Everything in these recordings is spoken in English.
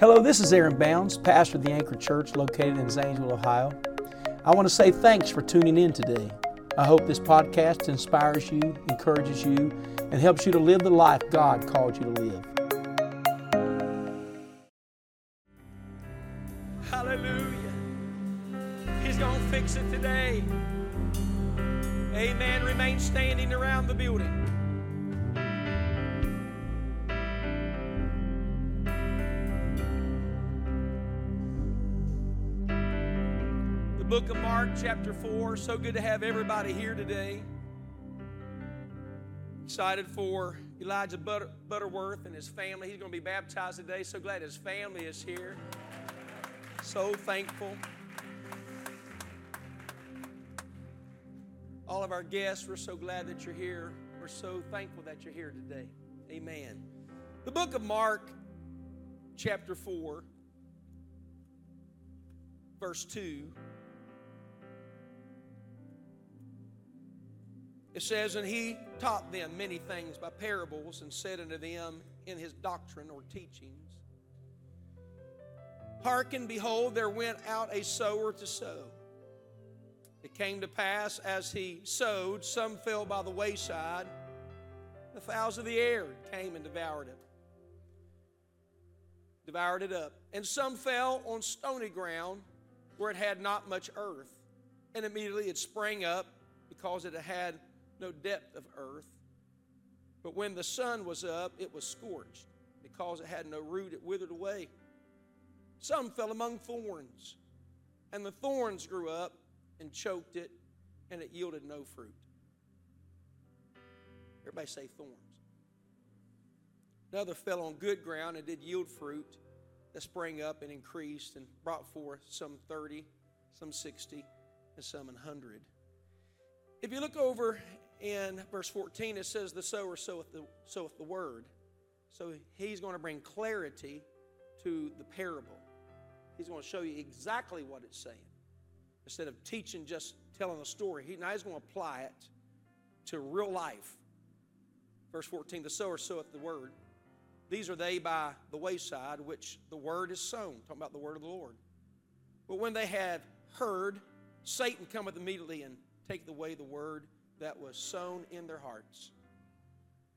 Hello, this is Aaron Bounds, pastor of the Anchor Church located in Zanesville, Ohio. I want to say thanks for tuning in today. I hope this podcast inspires you, encourages you, and helps you to live the life God called you to live. Hallelujah. He's going to fix it today. Amen. Remain standing around the building. Mark, chapter 4. So good to have everybody here today. Excited for Elijah Butter- Butterworth and his family. He's going to be baptized today. So glad his family is here. So thankful. All of our guests, we're so glad that you're here. We're so thankful that you're here today. Amen. The book of Mark, chapter 4, verse 2. It says, And he taught them many things by parables and said unto them in his doctrine or teachings, Hearken, behold, there went out a sower to sow. It came to pass as he sowed, some fell by the wayside. The fowls of the air came and devoured it. Devoured it up. And some fell on stony ground where it had not much earth. And immediately it sprang up because it had no depth of earth. But when the sun was up, it was scorched. Because it had no root, it withered away. Some fell among thorns, and the thorns grew up and choked it, and it yielded no fruit. Everybody say thorns. Another fell on good ground and did yield fruit that sprang up and increased and brought forth some 30, some 60, and some 100. If you look over in verse 14, it says, The sower soweth the, soweth the word. So he's going to bring clarity to the parable. He's going to show you exactly what it's saying. Instead of teaching, just telling a story, he, now he's going to apply it to real life. Verse 14 The sower soweth the word. These are they by the wayside, which the word is sown. Talking about the word of the Lord. But when they had heard, Satan cometh immediately and taketh away the word that was sown in their hearts.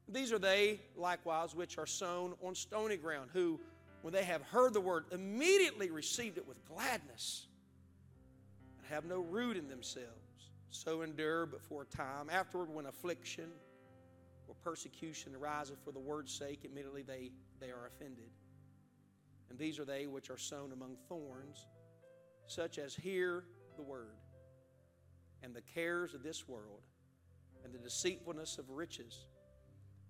These are they likewise which are sown on stony ground, who, when they have heard the word, immediately received it with gladness, and have no root in themselves. So endure but for a time. Afterward, when affliction or persecution arises for the word's sake, immediately they, they are offended. And these are they which are sown among thorns, such as hear the word, and the cares of this world, and the deceitfulness of riches,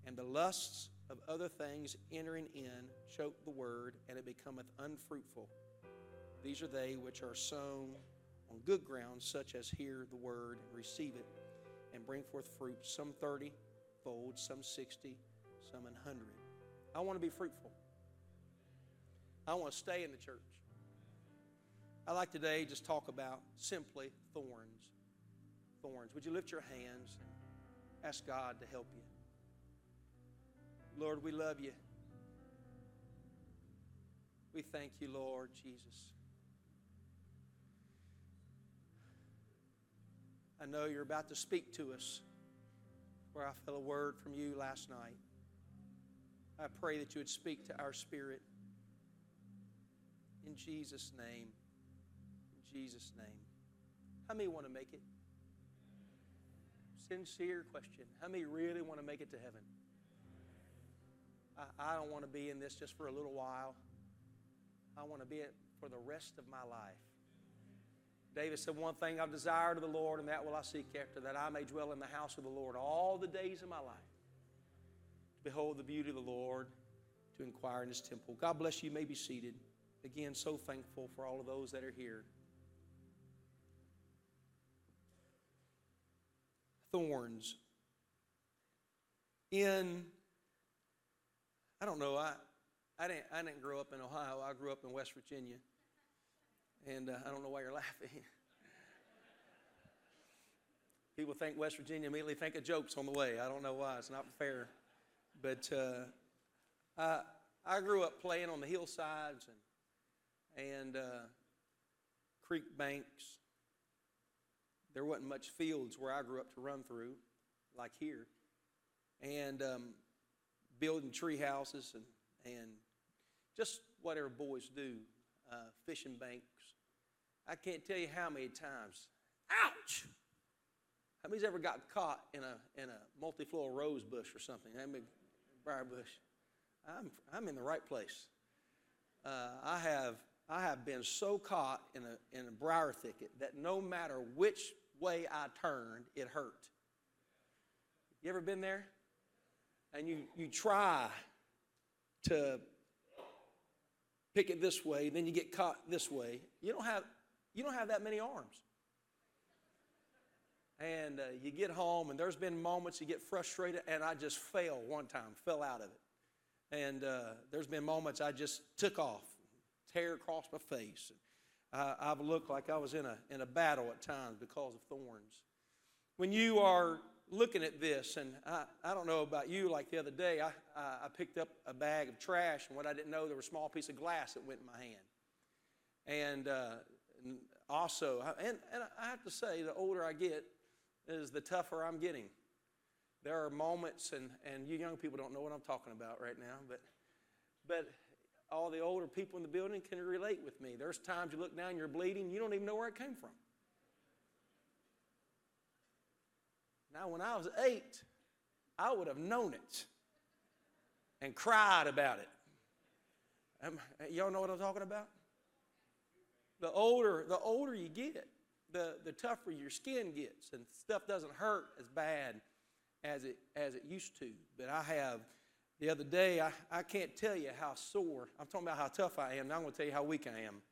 and the lusts of other things entering in choke the word, and it becometh unfruitful. These are they which are sown on good ground, such as hear the word and receive it, and bring forth fruit, some thirty fold, some sixty, some an hundred. I want to be fruitful. I want to stay in the church. I like today just talk about simply thorns. Thorns. Would you lift your hands and ask God to help you? Lord, we love you. We thank you, Lord Jesus. I know you're about to speak to us where I felt a word from you last night. I pray that you would speak to our spirit. In Jesus' name. In Jesus' name. How many want to make it? Sincere question. How many really want to make it to heaven? I, I don't want to be in this just for a little while. I want to be it for the rest of my life. David said, One thing I've desired of the Lord, and that will I seek after, that I may dwell in the house of the Lord all the days of my life. To behold the beauty of the Lord, to inquire in his temple. God bless you. You may be seated. Again, so thankful for all of those that are here. Thorns. In, I don't know, I, I, didn't, I didn't grow up in Ohio. I grew up in West Virginia. And uh, I don't know why you're laughing. People think West Virginia immediately think of jokes on the way. I don't know why. It's not fair. But uh, I, I grew up playing on the hillsides and, and uh, creek banks. There wasn't much fields where I grew up to run through, like here. And um, building tree houses and, and just whatever boys do, uh, fishing banks. I can't tell you how many times, ouch! How many's ever got caught in a, in a multiflora rose bush or something? I mean, briar bush. I'm, I'm in the right place. Uh, I, have, I have been so caught in a, in a briar thicket that no matter which way I turned, it hurt. You ever been there? And you, you try to pick it this way, then you get caught this way. You don't have, you don't have that many arms. And uh, you get home, and there's been moments you get frustrated, and I just fell one time, fell out of it. And uh, there's been moments I just took off, tear across my face. Uh, I've looked like I was in a, in a battle at times because of thorns. When you are looking at this, and I, I don't know about you, like the other day, I, I picked up a bag of trash, and what I didn't know, there was a small piece of glass that went in my hand. And, uh, also, and, and I have to say, the older I get, is the tougher I'm getting. There are moments, and, and you young people don't know what I'm talking about right now, but, but all the older people in the building can relate with me. There's times you look down, you're bleeding, you don't even know where it came from. Now, when I was eight, I would have known it and cried about it. Um, y'all know what I'm talking about? The older, the older you get, the, the tougher your skin gets, and stuff doesn't hurt as bad as it as it used to. But I have the other day, I, I can't tell you how sore. I'm talking about how tough I am. Now I'm going to tell you how weak I am.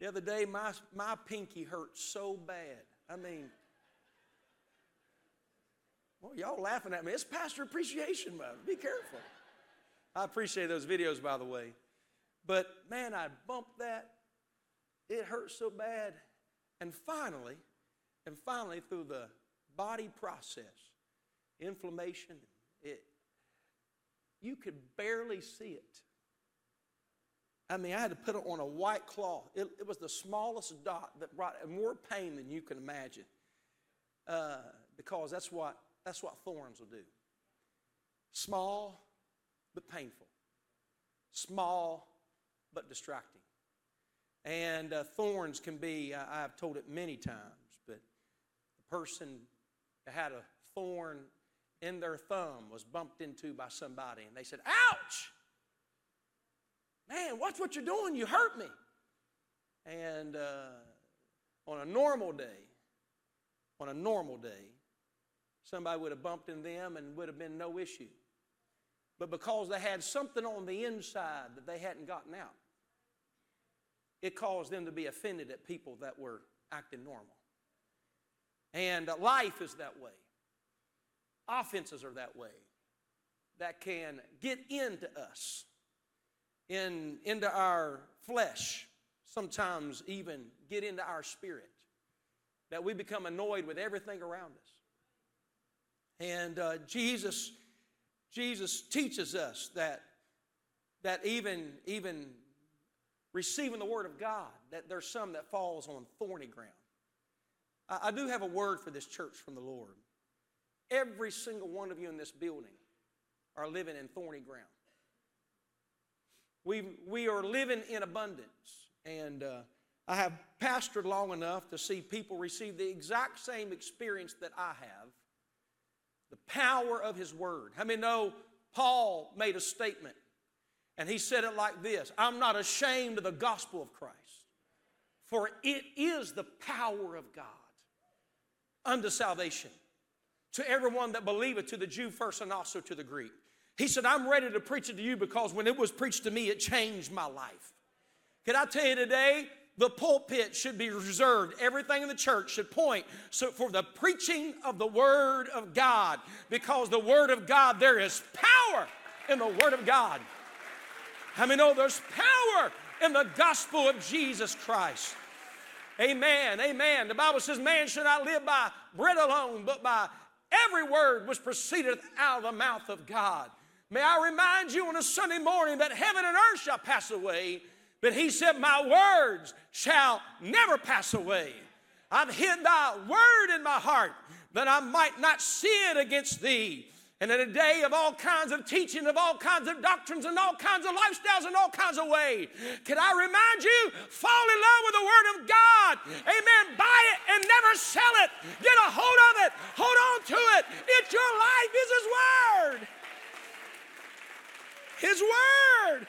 The other day, my, my pinky hurt so bad. I mean, well, y'all laughing at me. It's Pastor Appreciation Month. Be careful. I appreciate those videos, by the way. But man, I bumped that. It hurt so bad. And finally, and finally, through the body process, inflammation, it, you could barely see it. I mean, I had to put it on a white cloth. It, it was the smallest dot that brought more pain than you can imagine. Uh, because that's what that's what thorns will do. Small, but painful. Small, but distracting. And uh, thorns can be, I, have told it many times, but the person that had a thorn in their thumb was bumped into by somebody, and they said, Ouch! Man, watch what you're doing. You hurt me. And uh, on a normal day, on a normal day, Somebody would have bumped in them and would have been no issue. But because they had something on the inside that they hadn't gotten out, it caused them to be offended at people that were acting normal. And uh, life is that way. Offenses are that way. That can get into us, in, into our flesh, sometimes even get into our spirit. That we become annoyed with everything around us. And uh, Jesus, Jesus teaches us that, that even, even receiving the Word of God, that there's some that falls on thorny ground. I, I do have a word for this church from the Lord. Every single one of you in this building are living in thorny ground. We, we are living in abundance. And uh, I have pastored long enough to see people receive the exact same experience that I have the power of His Word. How many know Paul made a statement and he said it like this I'm not ashamed of the gospel of Christ, for it is the power of God unto salvation to everyone that believeth, to the Jew first and also to the Greek. He said, I'm ready to preach it to you because when it was preached to me, it changed my life. Can I tell you today, the pulpit should be reserved. Everything in the church should point so for the preaching of the Word of God. Because the Word of God, there is power in the Word of God. How many know there's power in the gospel of Jesus Christ? Amen. Amen. The Bible says, Man should not live by bread alone, but by every word which proceedeth out of the mouth of God. May I remind you on a Sunday morning that heaven and earth shall pass away, but he said, My words shall never pass away. I've hid thy word in my heart that I might not sin against thee. And in a day of all kinds of teaching, of all kinds of doctrines, and all kinds of lifestyles, and all kinds of ways, can I remind you, fall in love with the Word of God. Amen. Buy it and never sell it. Get a hold of it. Hold on to it. It's your life, is His Word. His Word.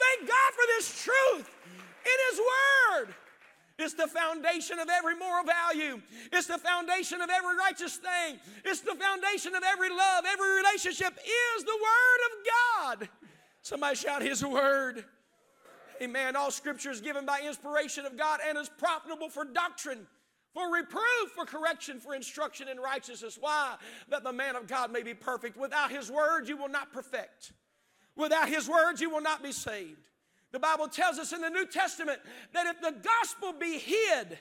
Thank God for this truth in His Word. It's the foundation of every moral value. It's the foundation of every righteous thing. It's the foundation of every love. Every relationship is the Word of God. Somebody shout His Word. Amen. All scripture is given by inspiration of God and is profitable for doctrine, for reproof, for correction, for instruction in righteousness. Why? That the man of God may be perfect. Without His Word, you will not perfect. Without His words, you will not be saved. The Bible tells us in the New Testament that if the gospel be hid,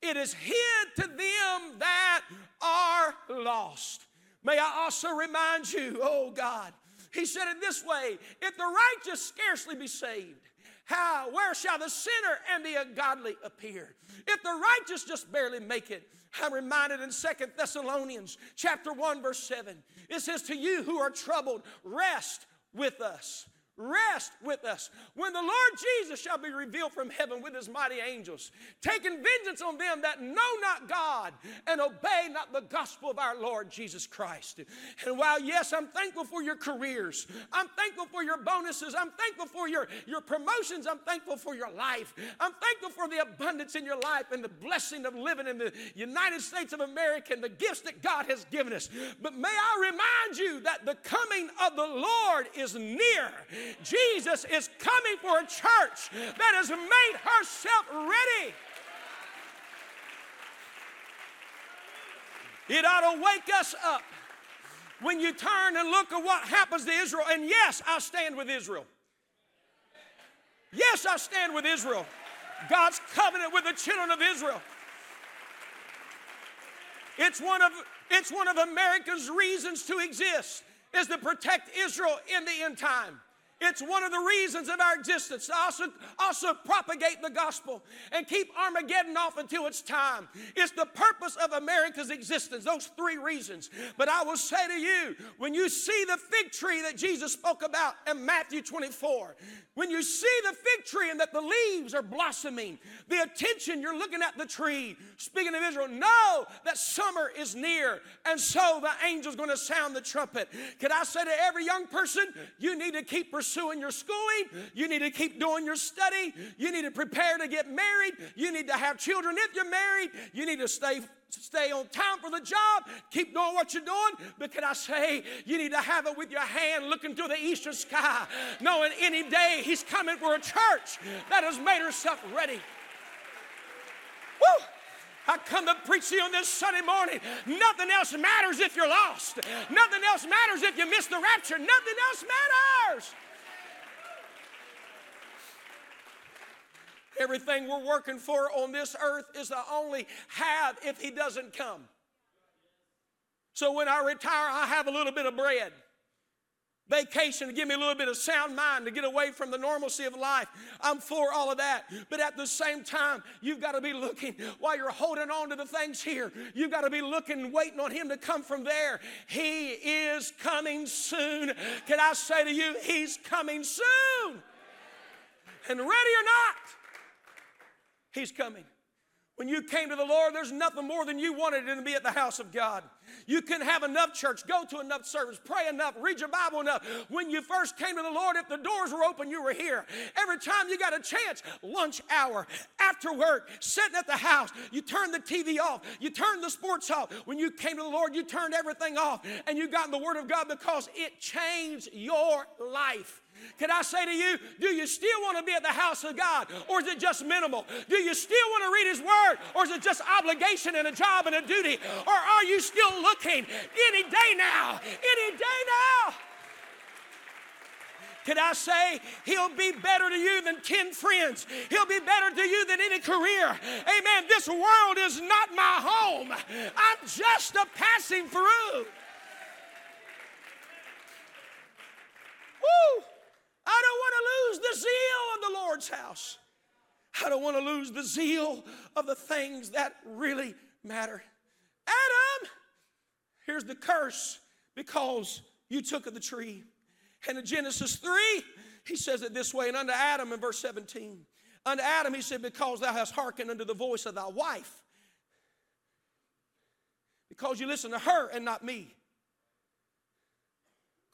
it is hid to them that are lost. May I also remind you, oh God, He said it this way if the righteous scarcely be saved, how, where shall the sinner and the ungodly appear? If the righteous just barely make it, I'm reminded in Second Thessalonians chapter 1, verse 7. It says, To you who are troubled, rest with us rest with us when the Lord Jesus shall be revealed from heaven with his mighty angels, taking vengeance on them that know not God and obey not the gospel of our Lord Jesus Christ. And while, yes, I'm thankful for your careers, I'm thankful for your bonuses, I'm thankful for your, your promotions, I'm thankful for your life, I'm thankful for the abundance in your life and the blessing of living in the United States of America and the gifts that God has given us. But may I remind you that the coming of the Lord is near. Jesus is coming for a church that has made herself ready. It ought to wake us up when you turn and look at what happens to Israel. And yes, I stand with Israel. Yes, I stand with Israel. God's covenant with the children of Israel. It's one of, it's one of America's reasons to exist is to protect Israel in the end time. It's one of the reasons of our existence to also, also propagate the gospel and keep Armageddon off until it's time. It's the purpose of America's existence, those three reasons. But I will say to you, when you see the fig tree that Jesus spoke about in Matthew 24, when you see the fig tree and that the leaves are blossoming, the attention you're looking at the tree, speaking of Israel, know that summer is near, and so the angel's going to sound the trumpet. Could I say to every young person, you need to keep pursuing your schooling, you need to keep doing your study, you need to prepare to get married, you need to have children if you're married, you need to stay stay on time for the job, keep doing what you're doing. But can I say, you need to have it with your hand looking to the eastern sky, knowing any day He's coming for a church that has made herself ready. Woo! I come to preach to you on this Sunday morning. Nothing else matters if you're lost. Nothing else matters if you miss the rapture. Nothing else matters. Everything we're working for on this earth is the only have if He doesn't come. So when I retire, I have a little bit of bread. Vacation to give me a little bit of sound mind to get away from the normalcy of life. I'm for all of that. But at the same time, you've got to be looking while you're holding on to the things here. You've got to be looking, waiting on Him to come from there. He is coming soon. Can I say to you, He's coming soon? And ready or not, He's coming. When you came to the Lord, there's nothing more than you wanted than to be at the house of God. You couldn't have enough church, go to enough service, pray enough, read your Bible enough. When you first came to the Lord, if the doors were open, you were here. Every time you got a chance, lunch hour, after work, sitting at the house, you turned the TV off, you turned the sports off. When you came to the Lord, you turned everything off and you got in the Word of God because it changed your life. Can I say to you, do you still want to be at the house of God or is it just minimal? Do you still want to read His Word or is it just obligation and a job and a duty? Or are you still looking any day now? Any day now? Can I say, He'll be better to you than 10 friends? He'll be better to you than any career. Amen. This world is not my home, I'm just a passing through. Lord's house. I don't want to lose the zeal of the things that really matter. Adam, here's the curse because you took of the tree. And in Genesis 3, he says it this way, and unto Adam in verse 17. Unto Adam, he said, Because thou hast hearkened unto the voice of thy wife. Because you listen to her and not me.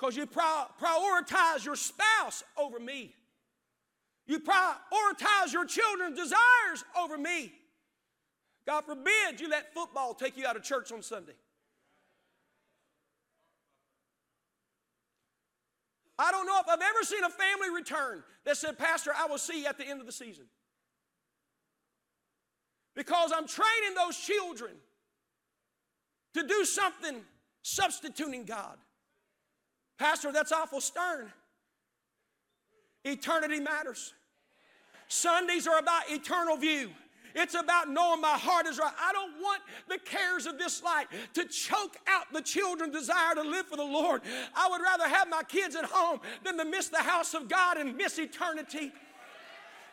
Because you prioritize your spouse over me. You prioritize your children's desires over me. God forbid you let football take you out of church on Sunday. I don't know if I've ever seen a family return that said, Pastor, I will see you at the end of the season. Because I'm training those children to do something substituting God. Pastor, that's awful stern. Eternity matters. Sundays are about eternal view. It's about knowing my heart is right. I don't want the cares of this life to choke out the children's desire to live for the Lord. I would rather have my kids at home than to miss the house of God and miss eternity.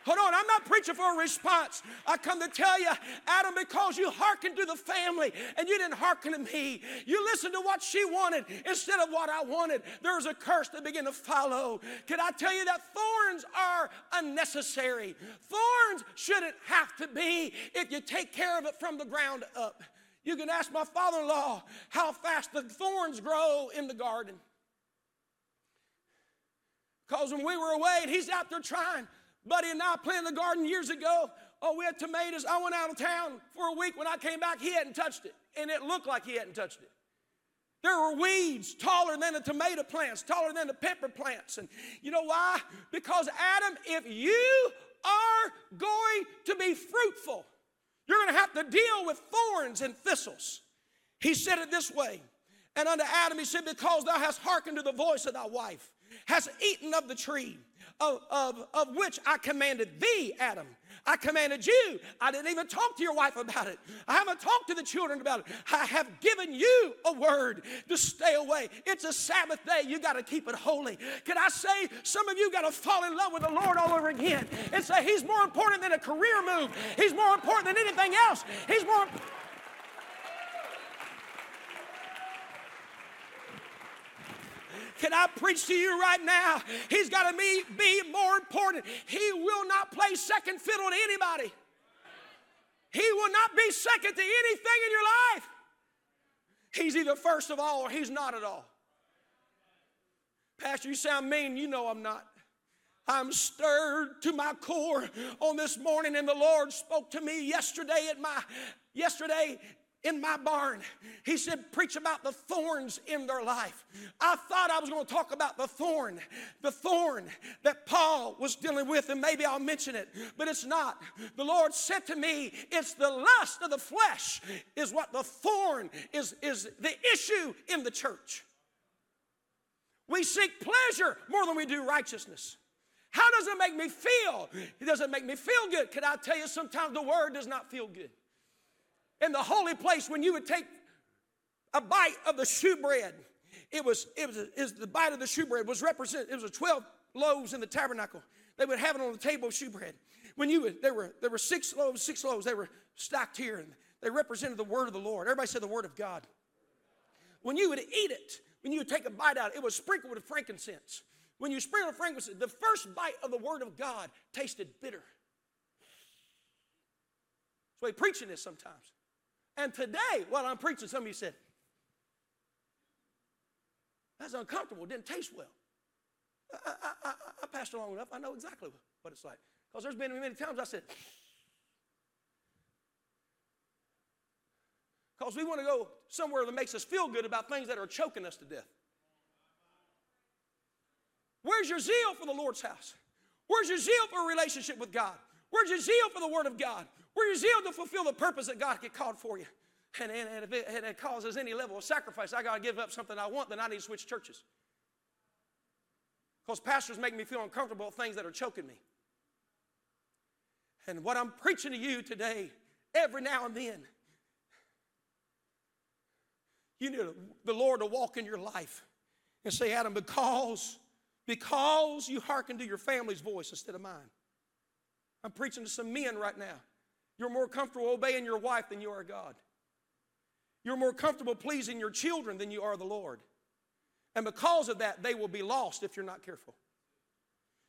Hold on, I'm not preaching for a response. I come to tell you, Adam, because you hearkened to the family and you didn't hearken to me, you listened to what she wanted instead of what I wanted. There was a curse that began to follow. Can I tell you that thorns are unnecessary? Thorns shouldn't have to be if you take care of it from the ground up. You can ask my father in law how fast the thorns grow in the garden. Because when we were away and he's out there trying, Buddy and I planted the garden years ago. Oh, we had tomatoes. I went out of town for a week. When I came back, he hadn't touched it. And it looked like he hadn't touched it. There were weeds taller than the tomato plants, taller than the pepper plants. And you know why? Because, Adam, if you are going to be fruitful, you're going to have to deal with thorns and thistles. He said it this way. And unto Adam, he said, Because thou hast hearkened to the voice of thy wife, hast eaten of the tree of, of, of which I commanded thee, Adam. I commanded you. I didn't even talk to your wife about it. I haven't talked to the children about it. I have given you a word to stay away. It's a Sabbath day. You got to keep it holy. Can I say, some of you got to fall in love with the Lord all over again and say, He's more important than a career move, He's more important than anything else. He's more Can I preach to you right now? He's got to be, be more important. He will not play second fiddle to anybody. He will not be second to anything in your life. He's either first of all or he's not at all. Pastor, you sound mean. You know I'm not. I'm stirred to my core on this morning, and the Lord spoke to me yesterday at my yesterday in my barn. He said, Preach about the thorns in their life. I thought I was going to talk about the thorn, the thorn that Paul was dealing with, and maybe I'll mention it, but it's not. The Lord said to me, It's the lust of the flesh, is what the thorn is, is the issue in the church. We seek pleasure more than we do righteousness. How does it make me feel? It doesn't make me feel good. Can I tell you, sometimes the word does not feel good in the holy place when you would take a bite of the shewbread. It was, it was, it was the bite of the shewbread was represented, it was a 12 loaves in the tabernacle. They would have it on the table of shewbread. When you would, there were, there were six loaves, six loaves, they were stacked here, and they represented the word of the Lord. Everybody said the word of God. When you would eat it, when you would take a bite out, it was sprinkled with frankincense. When you sprinkle frankincense, the first bite of the word of God tasted bitter. So we preaching this sometimes. And today, while I'm preaching, some of you said, that's uncomfortable, it didn't taste well. I, I, I, I passed along enough, I know exactly what it's like. Because there's been many times I said, because we want to go somewhere that makes us feel good about things that are choking us to death. Where's your zeal for the Lord's house? Where's your zeal for a relationship with God? Where's your zeal for the Word of God? Where's your zeal to fulfill the purpose that God had called for you? And, and, and if it, and it causes any level of sacrifice, I got to give up something I want, then I need to switch churches. Because pastors make me feel uncomfortable with things that are choking me. And what I'm preaching to you today, every now and then, you need the Lord to walk in your life and say, Adam, because, because you hearken to your family's voice instead of mine. I'm preaching to some men right now. You're more comfortable obeying your wife than you are God. You're more comfortable pleasing your children than you are the Lord. And because of that, they will be lost if you're not careful.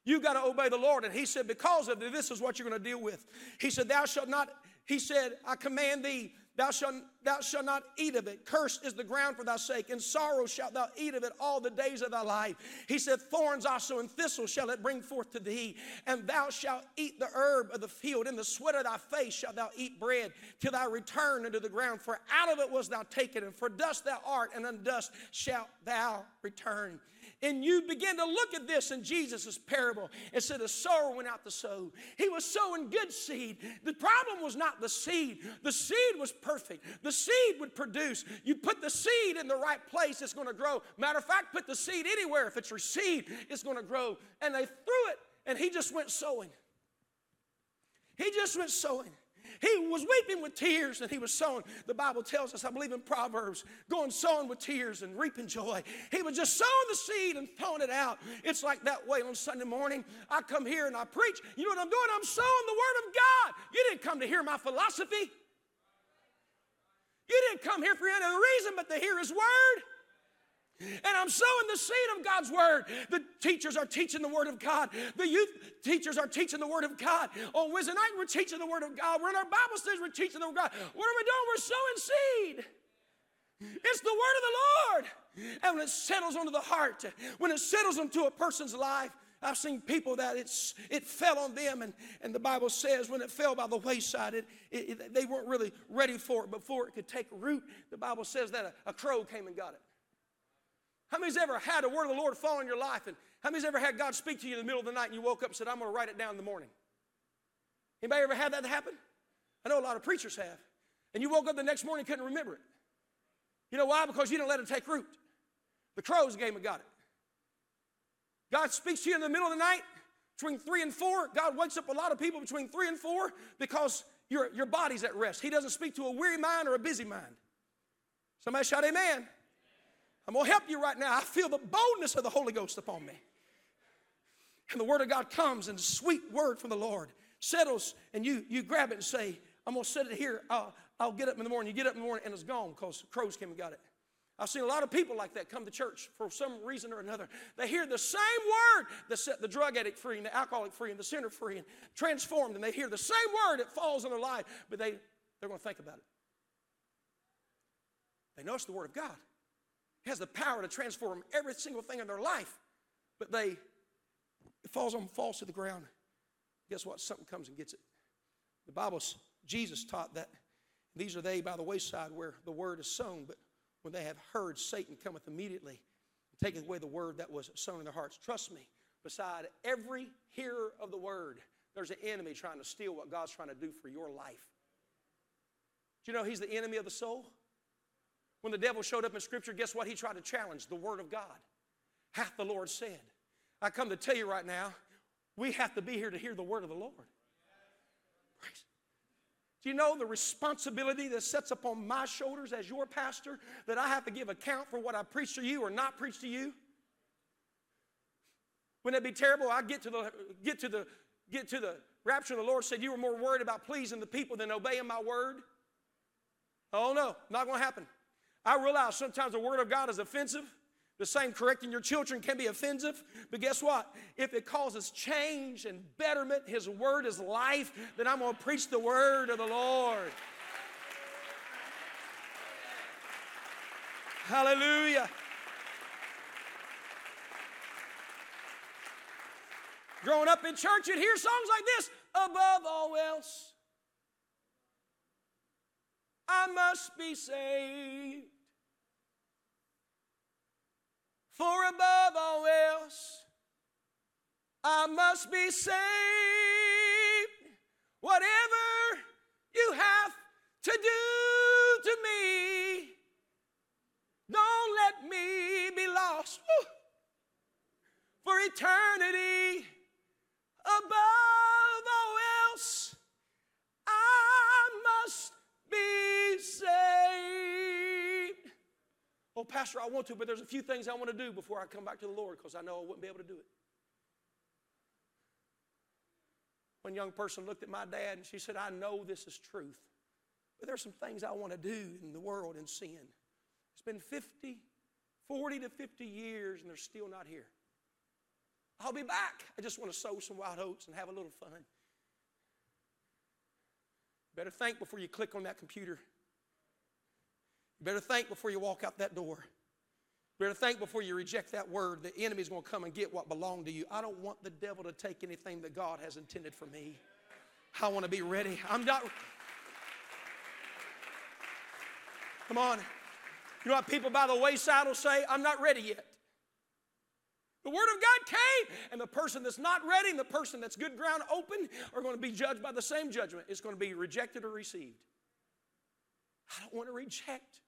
You've got to obey the Lord. And he said, Because of this is what you're going to deal with. He said, Thou shalt not, he said, I command thee Thou shalt, thou shalt not eat of it. Cursed is the ground for thy sake. In sorrow shalt thou eat of it all the days of thy life. He said, Thorns also and thistles shall it bring forth to thee. And thou shalt eat the herb of the field. In the sweat of thy face shalt thou eat bread till thou return unto the ground. For out of it was thou taken, and for dust thou art, and unto dust shalt thou return and you begin to look at this in Jesus' parable and said, The sower went out to sow. He was sowing good seed. The problem was not the seed, the seed was perfect. The seed would produce. You put the seed in the right place, it's going to grow. Matter of fact, put the seed anywhere. If it's seed, it's going to grow. And they threw it, and he just went sowing. He just went sowing. He was weeping with tears and he was sowing. The Bible tells us, I believe in Proverbs, going sowing with tears and reaping joy. He was just sowing the seed and throwing it out. It's like that way on Sunday morning. I come here and I preach. You know what I'm doing? I'm sowing the Word of God. You didn't come to hear my philosophy. You didn't come here for any other reason but to hear His Word. And I'm sowing the seed of God's word. The teachers are teaching the word of God. The youth teachers are teaching the word of God. On Wednesday night, we're teaching the word of God. We're in our Bible studies, we're teaching the word of God. What are we doing? We're sowing seed. It's the word of the Lord. And when it settles onto the heart, when it settles into a person's life, I've seen people that it's, it fell on them, and, and the Bible says when it fell by the wayside, it, it, it they weren't really ready for it before it could take root. The Bible says that a, a crow came and got it. How many's ever had a word of the Lord fall in your life? And how many's ever had God speak to you in the middle of the night and you woke up and said, I'm going to write it down in the morning? Anybody ever had that happen? I know a lot of preachers have. And you woke up the next morning couldn't remember it. You know why? Because you didn't let it take root. The crows came and got it. God speaks to you in the middle of the night between three and four. God wakes up a lot of people between three and four because your, your body's at rest. He doesn't speak to a weary mind or a busy mind. Somebody shout, Amen. I'm going to help you right now. I feel the boldness of the Holy Ghost upon me. And the Word of God comes, and the sweet word from the Lord settles, and you, you grab it and say, I'm going to set it here. I'll, I'll get up in the morning. You get up in the morning, and it's gone because crows came and got it. I've seen a lot of people like that come to church for some reason or another. They hear the same word that set the drug addict free and the alcoholic free and the sinner free and transformed, and they hear the same word that falls in their life, but they, they're going to think about it. They know it's the Word of God has the power to transform every single thing in their life. But they, it falls on, falls to the ground. Guess what? Something comes and gets it. The Bible, Jesus taught that these are they by the wayside where the word is sown, but when they have heard, Satan cometh immediately and taketh away the word that was sown in their hearts. Trust me, beside every hearer of the word, there's an enemy trying to steal what God's trying to do for your life. Do you know he's the enemy of the soul? When the devil showed up in Scripture, guess what? He tried to challenge the Word of God. Hath the Lord said. I come to tell you right now, we have to be here to hear the Word of the Lord. Praise. Do you know the responsibility that sets upon my shoulders as your pastor that I have to give account for what I preach to you or not preach to you? Wouldn't it be terrible? I get to the get to the get to the rapture, and the Lord said, You were more worried about pleasing the people than obeying my word. Oh no, not gonna happen. I realize sometimes the Word of God is offensive. The same correcting your children can be offensive. But guess what? If it causes change and betterment, His Word is life, then I'm going to preach the Word of the Lord. Hallelujah. Growing up in church, you'd hear songs like this above all else. I must be saved. For above all else, I must be saved. Whatever you have to do to me, don't let me be lost Woo. for eternity above all else. I must be saved. Oh, Pastor, I want to, but there's a few things I want to do before I come back to the Lord because I know I wouldn't be able to do it. One young person looked at my dad and she said, I know this is truth, but there's some things I want to do in the world in sin. It's been 50, 40 to 50 years and they're still not here. I'll be back. I just want to sow some wild oats and have a little fun. Better think before you click on that computer. You better think before you walk out that door. You better think before you reject that word. The enemy's going to come and get what belonged to you. I don't want the devil to take anything that God has intended for me. I want to be ready. I'm not. Come on. You know what people by the wayside will say? I'm not ready yet. The Word of God came, and the person that's not ready and the person that's good ground open are going to be judged by the same judgment. It's going to be rejected or received. I don't want to reject.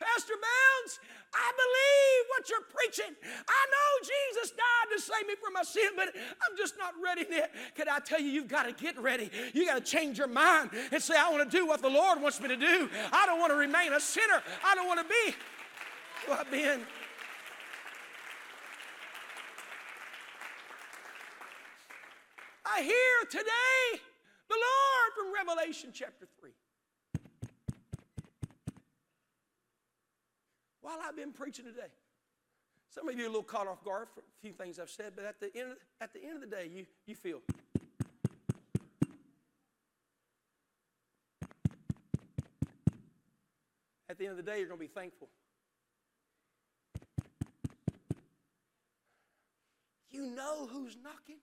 Pastor Bounds, I believe what you're preaching. I know Jesus died to save me from my sin, but I'm just not ready yet. Can I tell you, you've got to get ready. You got to change your mind and say, I want to do what the Lord wants me to do. I don't want to remain a sinner. I don't want to be who I've been. I hear today the Lord from Revelation chapter 3. While I've been preaching today, some of you are a little caught off guard for a few things I've said, but at the end of, at the, end of the day, you, you feel. At the end of the day, you're going to be thankful. You know who's knocking?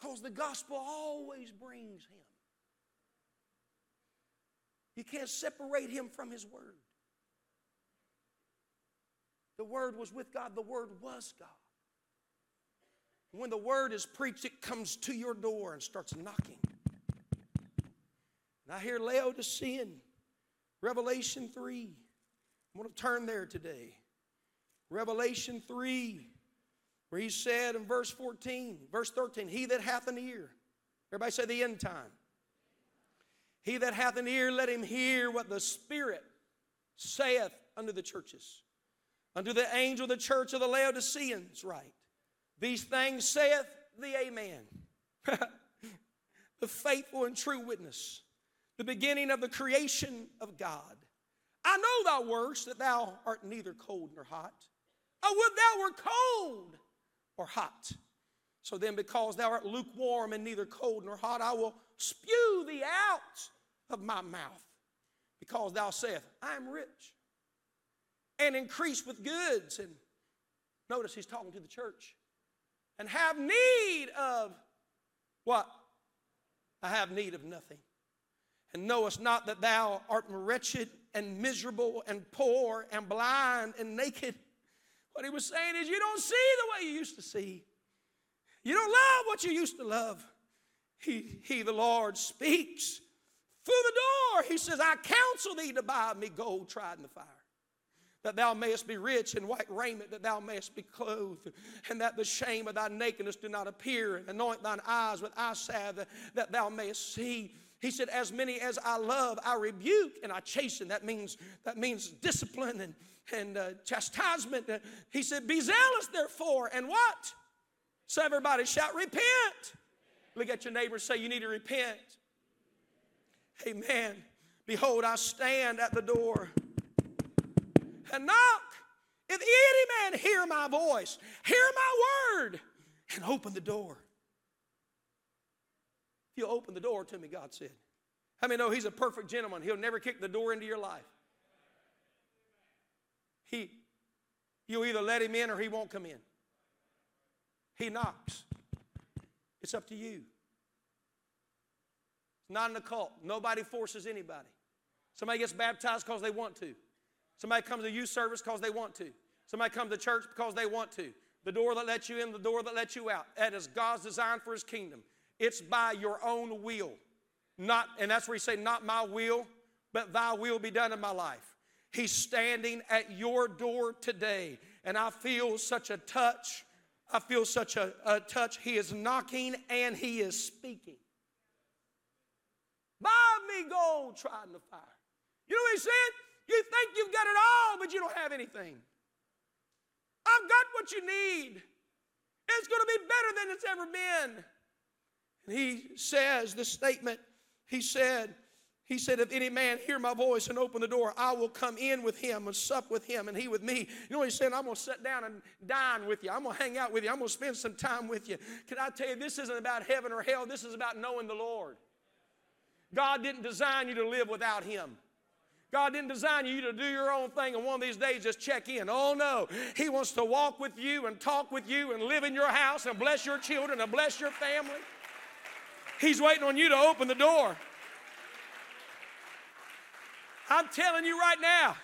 Because the gospel always brings him. You can't separate him from his word. The word was with God, the word was God. When the word is preached, it comes to your door and starts knocking. And I hear Laodicean, Revelation 3. I'm going to turn there today. Revelation 3 where he said in verse 14, verse 13, He that hath an ear, everybody say the end time. He that hath an ear, let him hear what the Spirit saith unto the churches. Unto the angel of the church of the Laodiceans, write. These things saith the Amen, the faithful and true witness, the beginning of the creation of God. I know thou works that thou art neither cold nor hot. I would thou were cold or hot. So then, because thou art lukewarm and neither cold nor hot, I will spew thee out of my mouth. Because thou sayest, I am rich and increase with goods. And notice he's talking to the church. And have need of what? I have need of nothing. And knowest not that thou art wretched and miserable and poor and blind and naked. What he was saying is, you don't see the way you used to see. You don't love what you used to love. He, he the Lord, speaks through the door. He says, I counsel thee to buy me gold tried in the fire that thou mayest be rich in white raiment, that thou mayest be clothed, and that the shame of thy nakedness do not appear, and anoint thine eyes with eye salve, that, thou mayest see. He said, As many as I love, I rebuke and I chasten. That means, that means discipline and, and uh, chastisement. He said, Be zealous, therefore, and what? So everybody shout, Repent. Look at your neighbor say, You need to repent. Amen. Behold, I stand at the door and knock. If any man hear my voice, hear my word, and open the door. If you open the door to me, God said. How many know He's a perfect gentleman? He'll never kick the door into your life. He, you'll either let Him in or He won't come in. He knocks. It's up to you. It's not an occult. Nobody forces anybody. Somebody gets baptized because they want to. Somebody comes to youth service because they want to. Somebody comes to church because they want to. The door that lets you in, the door that lets you out. That is God's design for His kingdom. It's by your own will. Not, and that's where He say, not my will, but thy will be done in my life. He's standing at your door today, and I feel such a touch. I feel such a, a touch. He is knocking and He is speaking. Buy me gold tried the fire. You know what He said? You think you've got it all, but you don't have anything. I've got what you need. It's going to be better than it's ever been. And he says this statement. He said, he said, If any man hear my voice and open the door, I will come in with him and sup with him and he with me. You know what he's saying? I'm going to sit down and dine with you. I'm going to hang out with you. I'm going to spend some time with you. Can I tell you, this isn't about heaven or hell. This is about knowing the Lord. God didn't design you to live without him. God didn't design you to do your own thing and one of these days just check in. Oh no. He wants to walk with you and talk with you and live in your house and bless your children and bless your family. He's waiting on you to open the door. I'm telling you right now,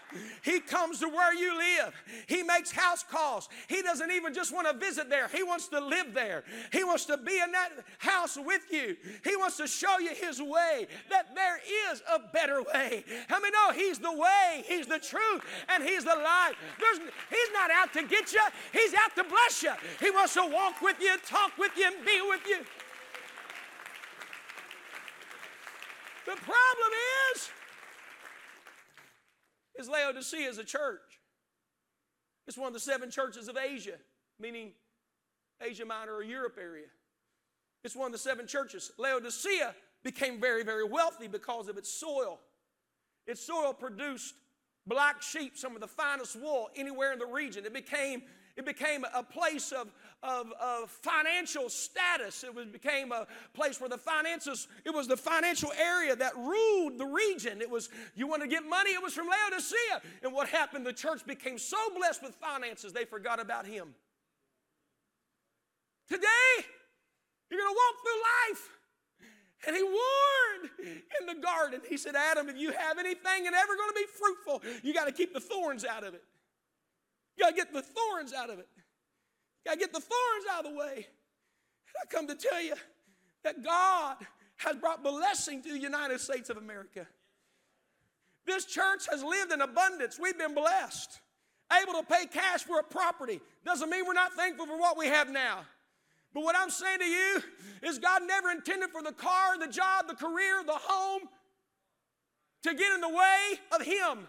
He comes to where you live. He makes house calls. He doesn't even just want to visit there, He wants to live there. He wants to be in that house with you. He wants to show you His way, that there is a better way. How many know He's the way, He's the truth, and He's the life? There's, he's not out to get you, He's out to bless you. He wants to walk with you, talk with you, and be with you. The problem is, is Laodicea is a church. It's one of the seven churches of Asia, meaning Asia Minor or Europe area. It's one of the seven churches. Laodicea became very, very wealthy because of its soil. Its soil produced black sheep, some of the finest wool anywhere in the region. It became it became a place of, of, of, financial status. It was, became a place where the finances, it was the financial area that ruled the region. It was, you want to get money, it was from Laodicea. And what happened? The church became so blessed with finances, they forgot about him. Today, you're going to walk through life. And he warned in the garden. He said, Adam, if you have anything and ever going to be fruitful, you got to keep the thorns out of it. You got to get the thorns out of it. You got to get the thorns out of the way. And I come to tell you that God has brought blessing to the United States of America. This church has lived in abundance. We've been blessed. Able to pay cash for a property. Doesn't mean we're not thankful for what we have now. But what I'm saying to you is God never intended for the car, the job, the career, the home to get in the way of Him,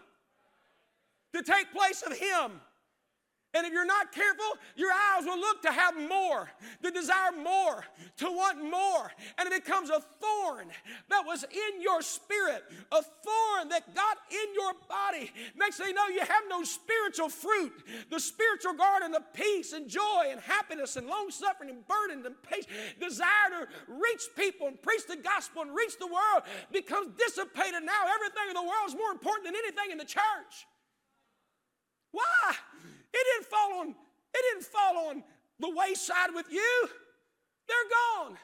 to take place of Him. And if you're not careful, your eyes will look to have more, to desire more, to want more. And it becomes a thorn that was in your spirit, a thorn that got in your body. Next thing you know, you have no spiritual fruit. The spiritual garden of peace and joy and happiness and long suffering and burden and patience, desire to reach people and preach the gospel and reach the world becomes dissipated. Now everything in the world is more important than anything in the church. Why? It didn't fall on, it didn't fall on the wayside with you. They're gone.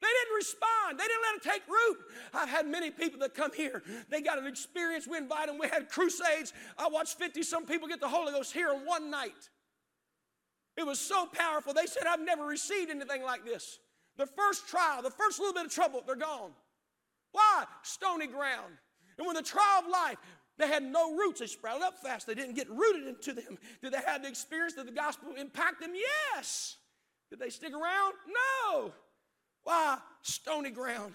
They didn't respond. They didn't let it take root. I've had many people that come here. They got an experience. We invite them. We had crusades. I watched 50 some people get the Holy Ghost here in one night. It was so powerful. They said, I've never received anything like this. The first trial, the first little bit of trouble, they're gone. Why? Stony ground. And when the trial of life, they had no roots. They sprouted up fast. They didn't get rooted into them. Did they have the experience? Did the gospel impact them? Yes. Did they stick around? No. Why? Stony ground.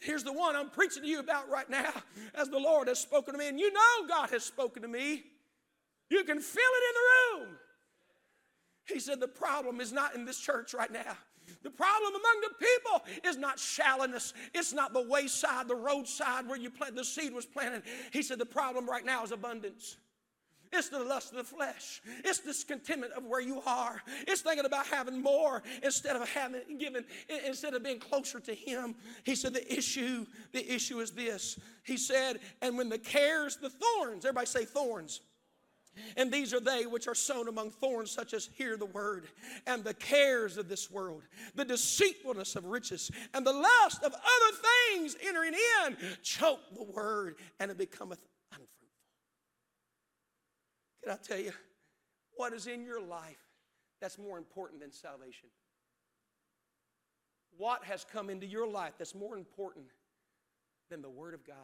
Here's the one I'm preaching to you about right now as the Lord has spoken to me. And you know God has spoken to me. You can feel it in the room. He said, The problem is not in this church right now. The problem among the people is not shallowness. It's not the wayside, the roadside where you plant the seed was planted. He said the problem right now is abundance. It's the lust of the flesh. It's discontentment of where you are. It's thinking about having more instead of having given, instead of being closer to Him. He said the issue, the issue is this. He said, and when the cares, the thorns, everybody say thorns. And these are they which are sown among thorns, such as hear the word, and the cares of this world, the deceitfulness of riches, and the lust of other things entering in, choke the word, and it becometh unfruitful. Can I tell you what is in your life that's more important than salvation? What has come into your life that's more important than the Word of God?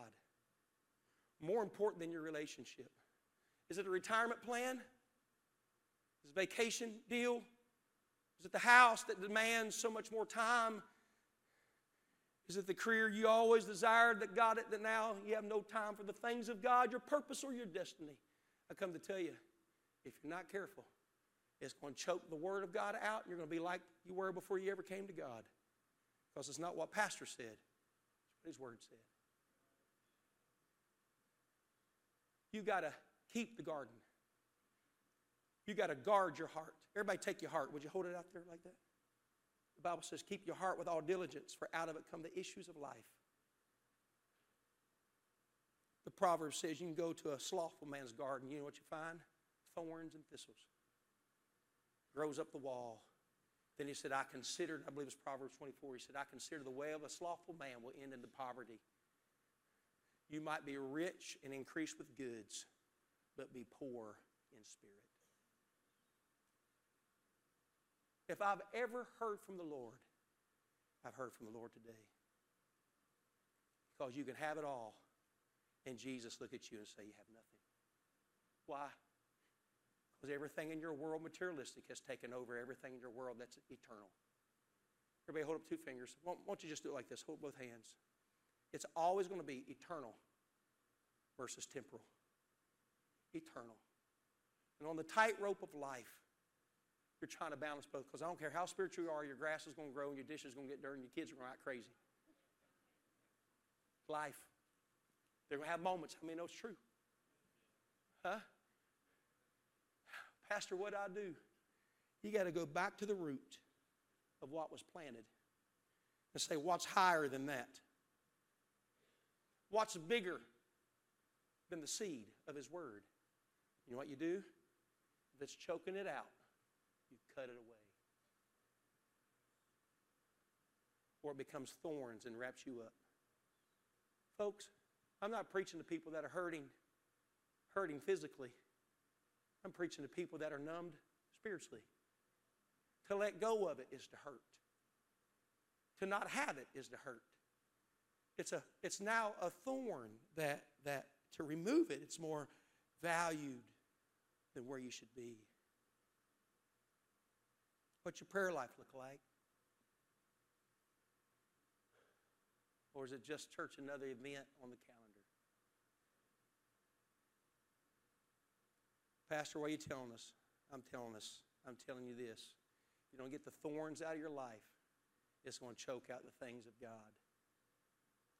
More important than your relationship? Is it a retirement plan? Is it a vacation deal? Is it the house that demands so much more time? Is it the career you always desired that got it that now you have no time for the things of God, your purpose, or your destiny? I come to tell you, if you're not careful, it's going to choke the Word of God out, and you're going to be like you were before you ever came to God. Because it's not what Pastor said, it's what his word said. You got to keep the garden. You got to guard your heart. Everybody take your heart. Would you hold it out there like that? The Bible says, keep your heart with all diligence, for out of it come the issues of life. The proverb says you can go to a slothful man's garden. You know what you find? Thorns and thistles. Grows up the wall. Then he said, I considered, I believe it's Proverbs 24, he said, I consider the way of a slothful man will end in the poverty. You might be rich and increase with goods, but be poor in spirit. If I've ever heard from the Lord, I've heard from the Lord today. Because you can have it all, and Jesus look at you and say, You have nothing. Why? Because everything in your world, materialistic, has taken over everything in your world that's eternal. Everybody hold up two fingers. Why don't you just do it like this? Hold both hands. It's always going to be eternal versus temporal. Eternal. And on the tightrope of life, you're trying to balance both because I don't care how spiritual you are, your grass is going to grow and your dish is going to get dirty and your kids are going to act crazy. Life. They're going to have moments. I mean, it's true. Huh? Pastor, what do I do? You got to go back to the root of what was planted and say, what's higher than that? What's bigger than the seed of His Word? You know what you do? If it's choking it out, you cut it away. Or it becomes thorns and wraps you up. Folks, I'm not preaching to people that are hurting, hurting physically. I'm preaching to people that are numbed spiritually. To let go of it is to hurt. To not have it is to hurt. It's, a, it's now a thorn that, that to remove it, it's more valued than where you should be. What's your prayer life look like? Or is it just church, another event on the calendar? Pastor, what are you telling us? I'm telling us, I'm telling you this. You don't get the thorns out of your life, it's going to choke out the things of God.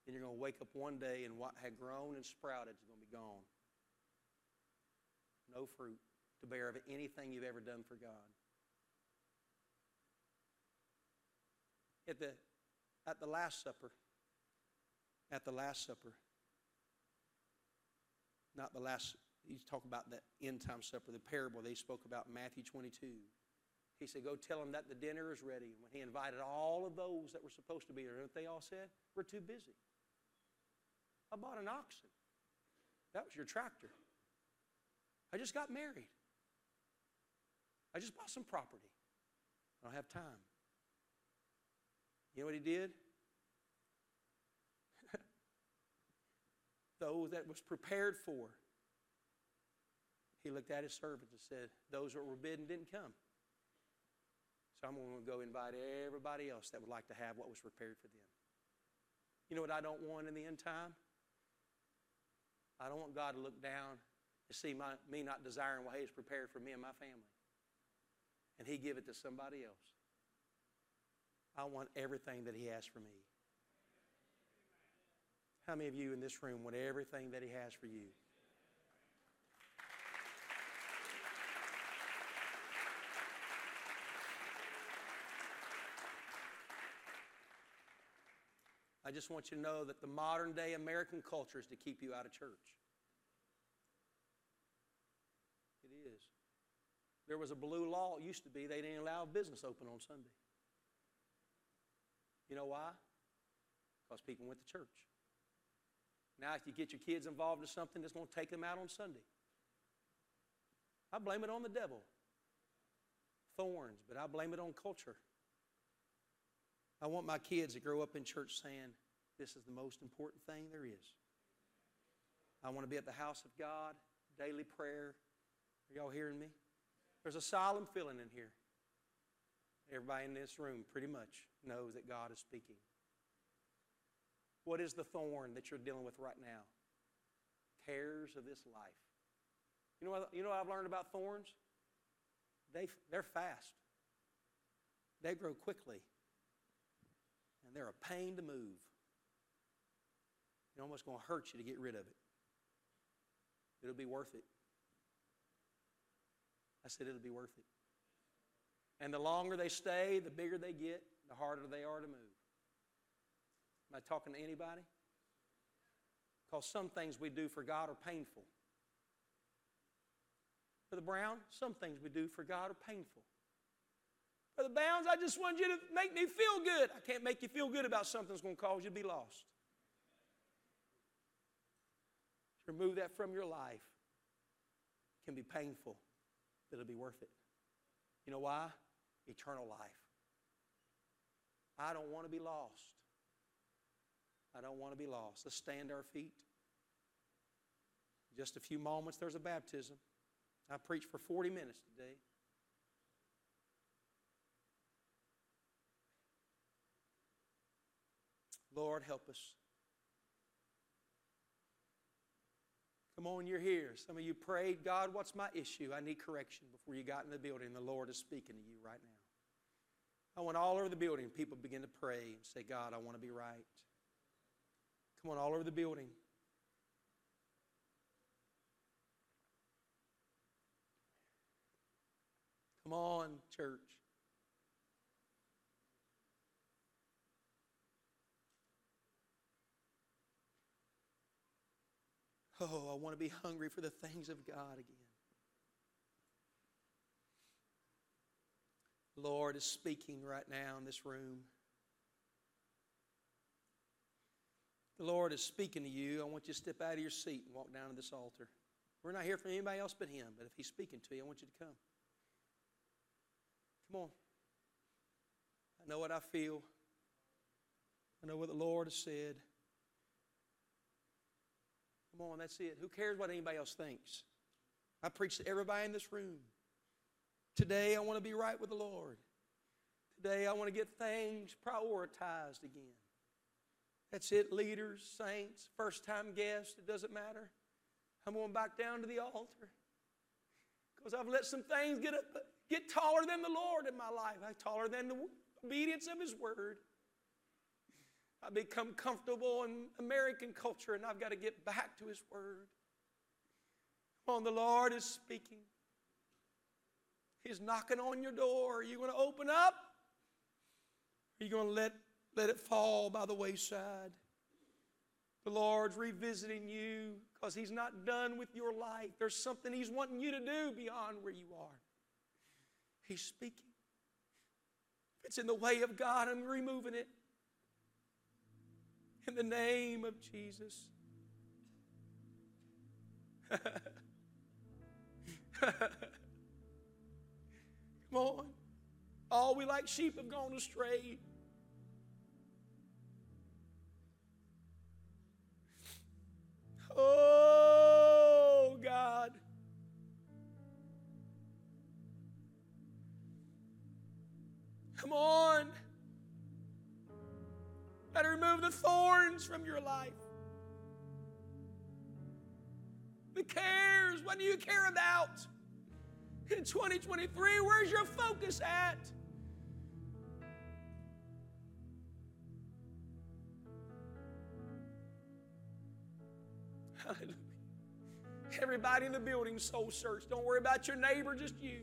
And you're going to wake up one day and what had grown and sprouted is going to be gone. No fruit to bear of anything you've ever done for God. At the, at the Last Supper, at the Last Supper, not the last he's talking about the end time supper, the parable they spoke about in Matthew 22. He said, Go tell them that the dinner is ready. And When he invited all of those that were supposed to be there, they all said? We're too busy. I bought an oxen. That was your tractor. I just got married. I just bought some property. I don't have time. You know what he did? Those that was prepared for he looked at his servants and said, Those that were bidden didn't come. So I'm going to go invite everybody else that would like to have what was prepared for them. You know what I don't want in the end time? I don't want God to look down and see my, me not desiring what He has prepared for me and my family. And He give it to somebody else. I want everything that He has for me. How many of you in this room want everything that He has for you? I just want you to know that the modern day American culture is to keep you out of church. It is. There was a blue law, it used to be, they didn't allow business open on Sunday. You know why? Because people went to church. Now, if you get your kids involved in something that's going to take them out on Sunday, I blame it on the devil. Thorns, but I blame it on culture. I want my kids to grow up in church saying, This is the most important thing there is. I want to be at the house of God, daily prayer. Are y'all hearing me? There's a solemn feeling in here. Everybody in this room pretty much knows that God is speaking. What is the thorn that you're dealing with right now? Cares of this life. You know what, you know what I've learned about thorns? They, they're fast, they grow quickly and they're a pain to move. It's almost going to hurt you to get rid of it. It'll be worth it. I said it'll be worth it. And the longer they stay, the bigger they get, the harder they are to move. Am I talking to anybody? Because some things we do for God are painful. Brother Brown, some things we do for God are painful. Brother Bounds, I just want you to make me feel good. I can't make you feel good about something that's going to cause you to be lost. To Remove that from your life. Can be painful, it'll be worth it. You know why? Eternal life. I don't want to be lost. I don't want to be lost. Let's stand our feet. Just a few moments, there's a baptism. I preached for 40 minutes today. Lord, help us. Come on, you're here. Some of you prayed, God, what's my issue? I need correction before you got in the building. The Lord is speaking to you right now. I want all over the building, people begin to pray and say, God, I want to be right. Come on, all over the building. Come on, church. Oh, I want to be hungry for the things of God again. The Lord is speaking right now in this room. The Lord is speaking to you. I want you to step out of your seat and walk down to this altar. We're not here for anybody else but Him, but if He's speaking to you, I want you to come. Come on. I know what I feel. I know what the Lord has said. Come on, that's it. Who cares what anybody else thinks? I preach to everybody in this room. Today, I want to be right with the Lord. Today, I want to get things prioritized again. That's it, leaders, saints, first time guests, it doesn't matter. I'm going back down to the altar because I've let some things get, up, get taller than the Lord in my life. I taller than the obedience of His Word. I become comfortable in American culture and I've got to get back to His Word. Come on, the Lord is speaking. He's knocking on your door. Are you going to open up? Are you going to let, let it fall by the wayside? The Lord's revisiting you because He's not done with your life. There's something He's wanting you to do beyond where you are. He's speaking. It's in the way of God, I'm removing it in the name of Jesus. Come on. All we like sheep have gone astray. Oh, God. Come on. To remove the thorns from your life. The cares. What do you care about? In 2023, where's your focus at? Hallelujah. Everybody in the building, soul search. Don't worry about your neighbor, just you.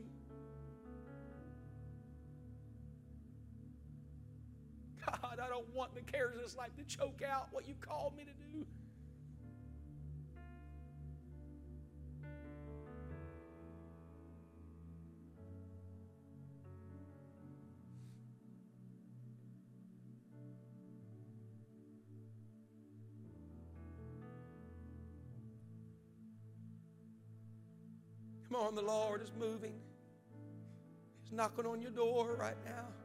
God, I don't want the cares of this life to choke out what you called me to do. Come on, the Lord is moving. He's knocking on your door right now.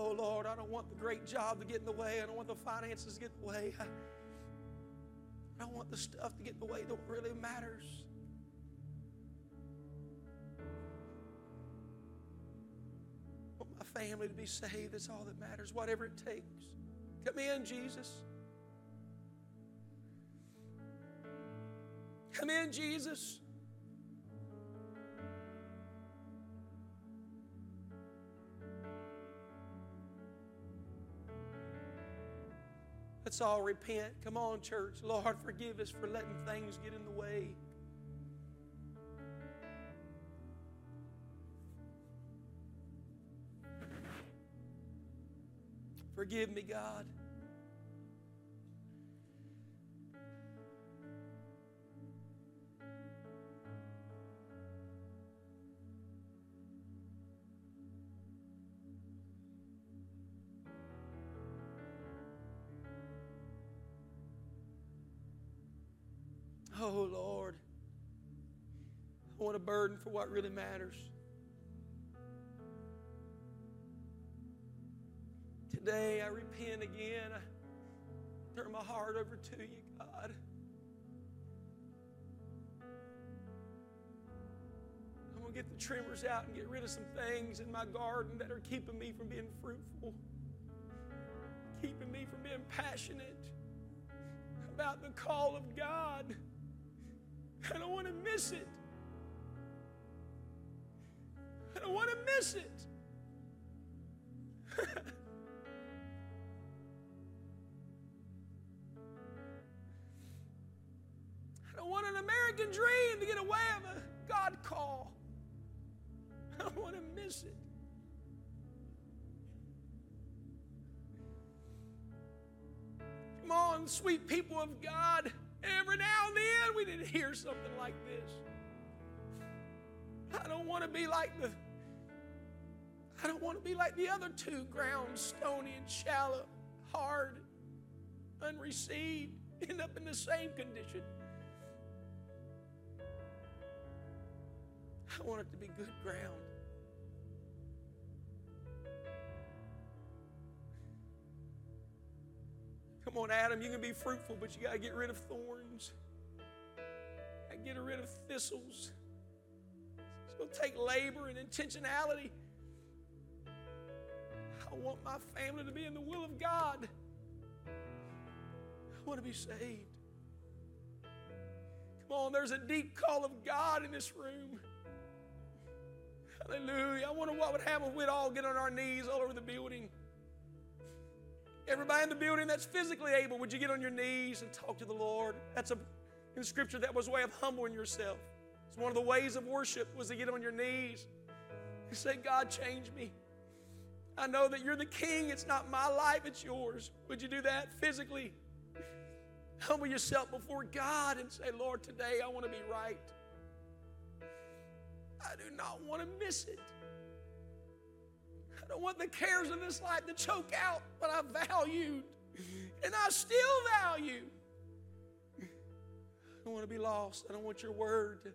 Oh, Lord, I don't want the great job to get in the way. I don't want the finances to get in the way. I, I don't want the stuff to get in the way that really matters. I want my family to be saved. That's all that matters, whatever it takes. Come in, Jesus. Come in, Jesus. Let's all repent. Come on, church. Lord, forgive us for letting things get in the way. Forgive me, God. Burden for what really matters. Today, I repent again. I turn my heart over to you, God. I'm going to get the trimmers out and get rid of some things in my garden that are keeping me from being fruitful, keeping me from being passionate about the call of God. I don't want to miss it. Don't want to miss it. I don't want an American dream to get away of a God call. I don't want to miss it. Come on, sweet people of God. Every now and then we need to hear something like this. I don't want to be like the I don't want to be like the other two ground, stony and shallow, hard, unreceived, end up in the same condition. I want it to be good ground. Come on, Adam, you can be fruitful, but you got to get rid of thorns. I get rid of thistles. It's going to take labor and intentionality. I want my family to be in the will of God. I want to be saved. Come on, there's a deep call of God in this room. Hallelujah. I wonder what would happen if we'd all get on our knees all over the building. Everybody in the building that's physically able, would you get on your knees and talk to the Lord? That's a in Scripture that was a way of humbling yourself. It's one of the ways of worship was to get on your knees and say, God, change me. I know that you're the king. It's not my life, it's yours. Would you do that physically? Humble yourself before God and say, Lord, today I want to be right. I do not want to miss it. I don't want the cares of this life to choke out what I valued and I still value. I don't want to be lost. I don't want your word to.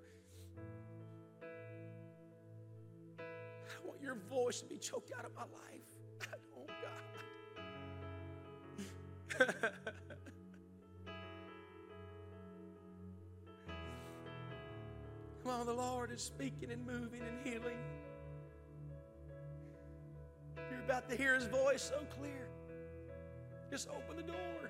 I want your voice to be choked out of my life. Come on, the Lord is speaking and moving and healing. You're about to hear His voice so clear. Just open the door.